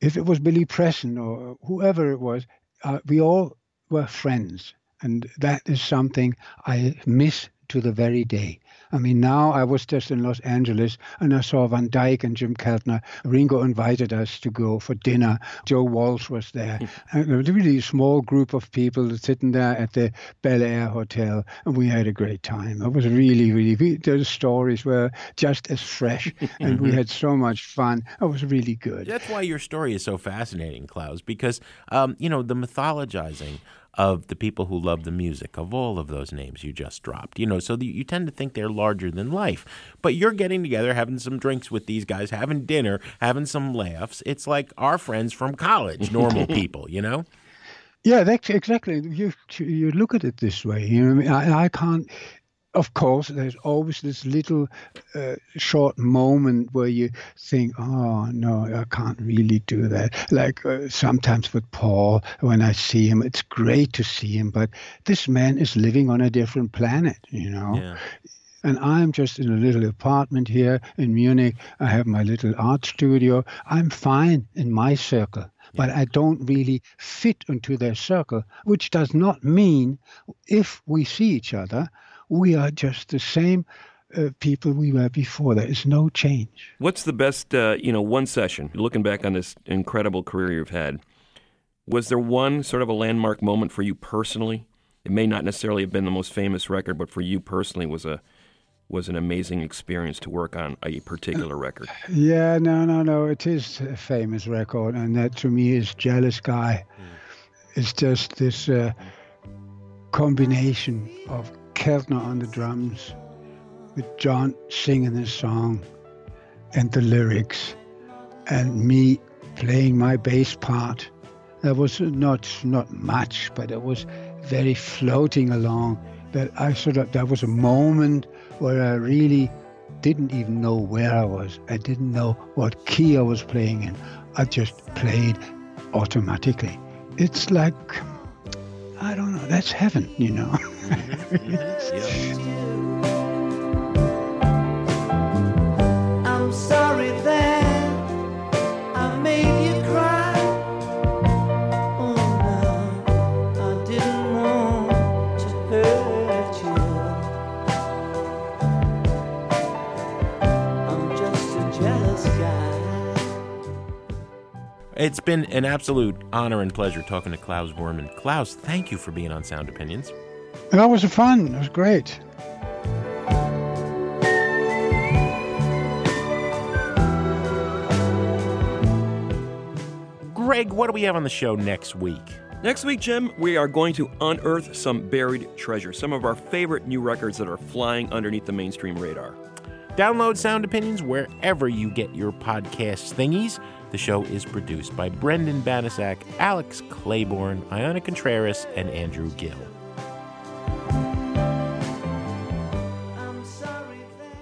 if it was Billy Preston or whoever it was, uh, we all were friends. And that is something I miss to the very day. I mean, now I was just in Los Angeles and I saw Van Dyke and Jim Keltner. Ringo invited us to go for dinner. Joe Walsh was there. and it was a really small group of people sitting there at the Bel Air Hotel, and we had a great time. It was really, really, those stories were just as fresh, and we had so much fun. It was really good. That's why your story is so fascinating, Klaus, because um, you know the mythologizing of the people who love the music of all of those names you just dropped. You know, so the, you tend to think they're larger than life, but you're getting together, having some drinks with these guys, having dinner, having some laughs. It's like our friends from college, normal people. You know. Yeah, that's exactly. You you look at it this way. You know, I, I can't. Of course, there's always this little uh, short moment where you think, "Oh no, I can't really do that." Like uh, sometimes with Paul, when I see him, it's great to see him, but this man is living on a different planet. You know, Yeah. and I'm just in a little apartment here in Munich. I have my little art studio. I'm fine in my circle, but I don't really fit into their circle, which does not mean if we see each other, we are just the same uh, people we were before. There is no change. What's the best, uh, you know, one session, looking back on this incredible career you've had, was there one sort of a landmark moment for you personally? It may not necessarily have been the most famous record, but for you personally was a was an amazing experience to work on a particular record. Yeah, no, no, no. It is a famous record, and that to me is Jealous Guy. It's just this uh, combination of Keltner on the drums, with John singing the song, and the lyrics, and me playing my bass part. That was not not much, but it was very floating along. That I sort of that was a moment where I really didn't even know where I was. I didn't know what key I was playing in. I just played automatically. It's like I don't know. That's heaven, you know. Mm-hmm. Mm-hmm. I'm sorry that It's been an absolute honor and pleasure talking to Klaus Voormann. Klaus, thank you for being on Sound Opinions. that was fun. It was great. Greg, what do we have on the show next week? Next week, Jim, we are going to unearth some buried treasure, some of our favorite new records that are flying underneath the mainstream radar. Download Sound Opinions wherever you get your podcast thingies. The show is produced by Brendan Banaszak, Alex Claiborne, Ayana Contreras, and Andrew Gill. I'm sorry that.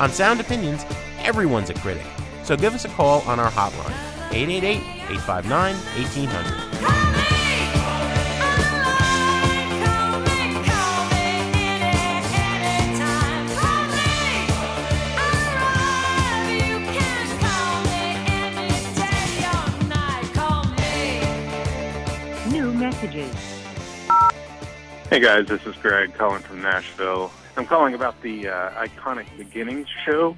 On Sound Opinions, everyone's a critic. So give us a call on our hotline, 888 859 1800. New messages. Hey guys, this is Greg calling from Nashville. I'm calling about the uh, iconic beginnings show.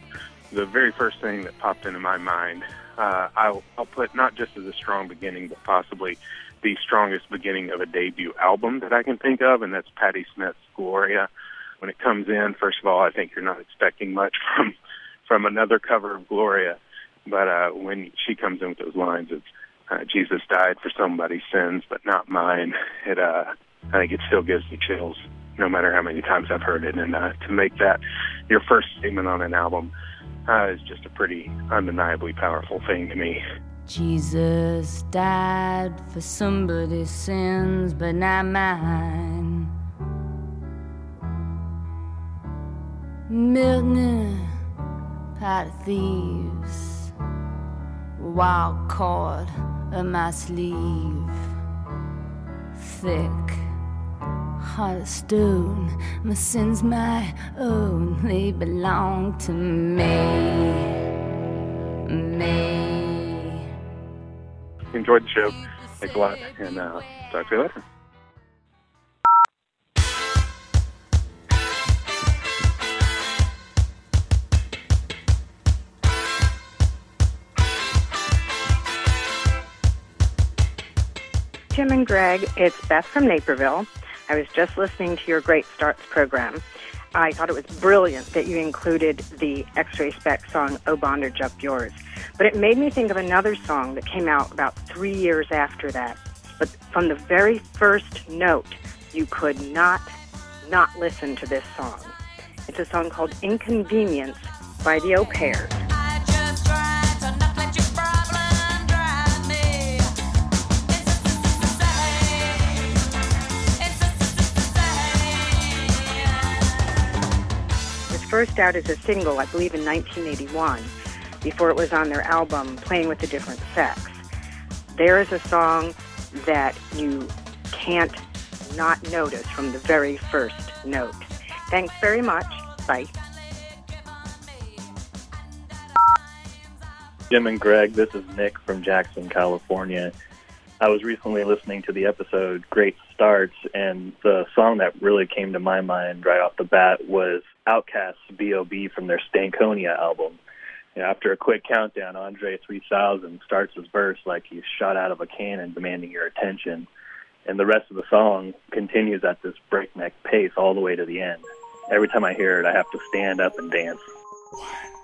The very first thing that popped into my mind, uh, I'll, I'll put not just as a strong beginning, but possibly the strongest beginning of a debut album that I can think of, and that's Patti Smith's Gloria. When it comes in, first of all, I think you're not expecting much from from another cover of Gloria, but uh, when she comes in with those lines, it's uh, Jesus died for somebody's sins, but not mine. It, uh, I think it still gives me chills, no matter how many times I've heard it. And uh, to make that your first statement on an album uh, is just a pretty undeniably powerful thing to me. Jesus died for somebody's sins, but not mine. Milton, pot of thieves, wild cord of my sleeve, thick heart of stone. My sins, my own, they belong to me, me. Enjoyed the show. Thanks a lot, and uh, talk to you later. Jim and Greg, it's Beth from Naperville. I was just listening to your Great Starts program. I thought it was brilliant that you included the X-Ray Spex song "Oh Bondage Up Yours," but it made me think of another song that came out about three years after that. But from the very first note, you could not not listen to this song. It's a song called "Inconvenience" by the Au Pairs. First out as a single, I believe, in 1981, before it was on their album Playing with the Different Sex. There is a song that you can't not notice from the very first note. Thanks very much. Bye. Jim and Greg, this is Nick from Jackson, California. I was recently listening to the episode Great Starts, and the song that really came to my mind right off the bat was Outkast's B.O.B. from their Stankonia album. You know, after a quick countdown, Andre 3000 starts his verse like he's shot out of a cannon demanding your attention. And the rest of the song continues at this breakneck pace all the way to the end. Every time I hear it, I have to stand up and dance. Yeah,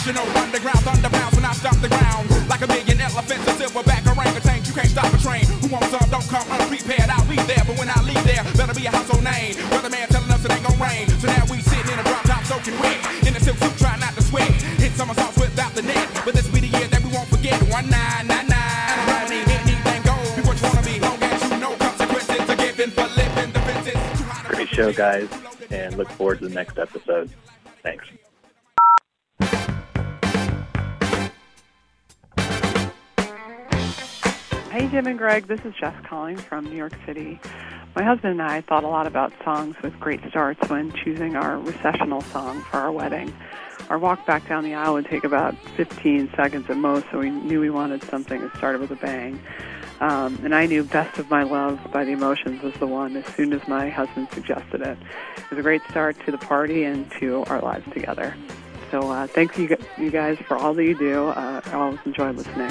National Underground Thunder bounce when I stop the ground. Like a million elephants, a silverback orangutan You can't stop a train. Who wants some, don't come unprepared I'll be there, but when I leave there Better be a household name. Weatherman telling us it ain't gon' rain. So now we sitting in a drop top soaking wet. In a silk suit, try not to sweat. Hit somersaults without the net. But this be the year that we won't forget. One nine nine nine. And I don't need anything gold. Be what you wanna be Long as you know consequences. Are given for living defenses. Great show, guys, and look forward to the next episode. Thanks. Hey, Jim and Greg. This is Jess calling from New York City. My husband and I thought a lot about songs with great starts when choosing our recessional song for our wedding. Our walk back down the aisle would take about 15 seconds at most, so we knew we wanted something that started with a bang. Um, and I knew Best of My Love by The Emotions was the one as soon as my husband suggested it. It was a great start to the party and to our lives together. So uh, thanks you, you guys for all that you do. Uh, I always enjoy listening.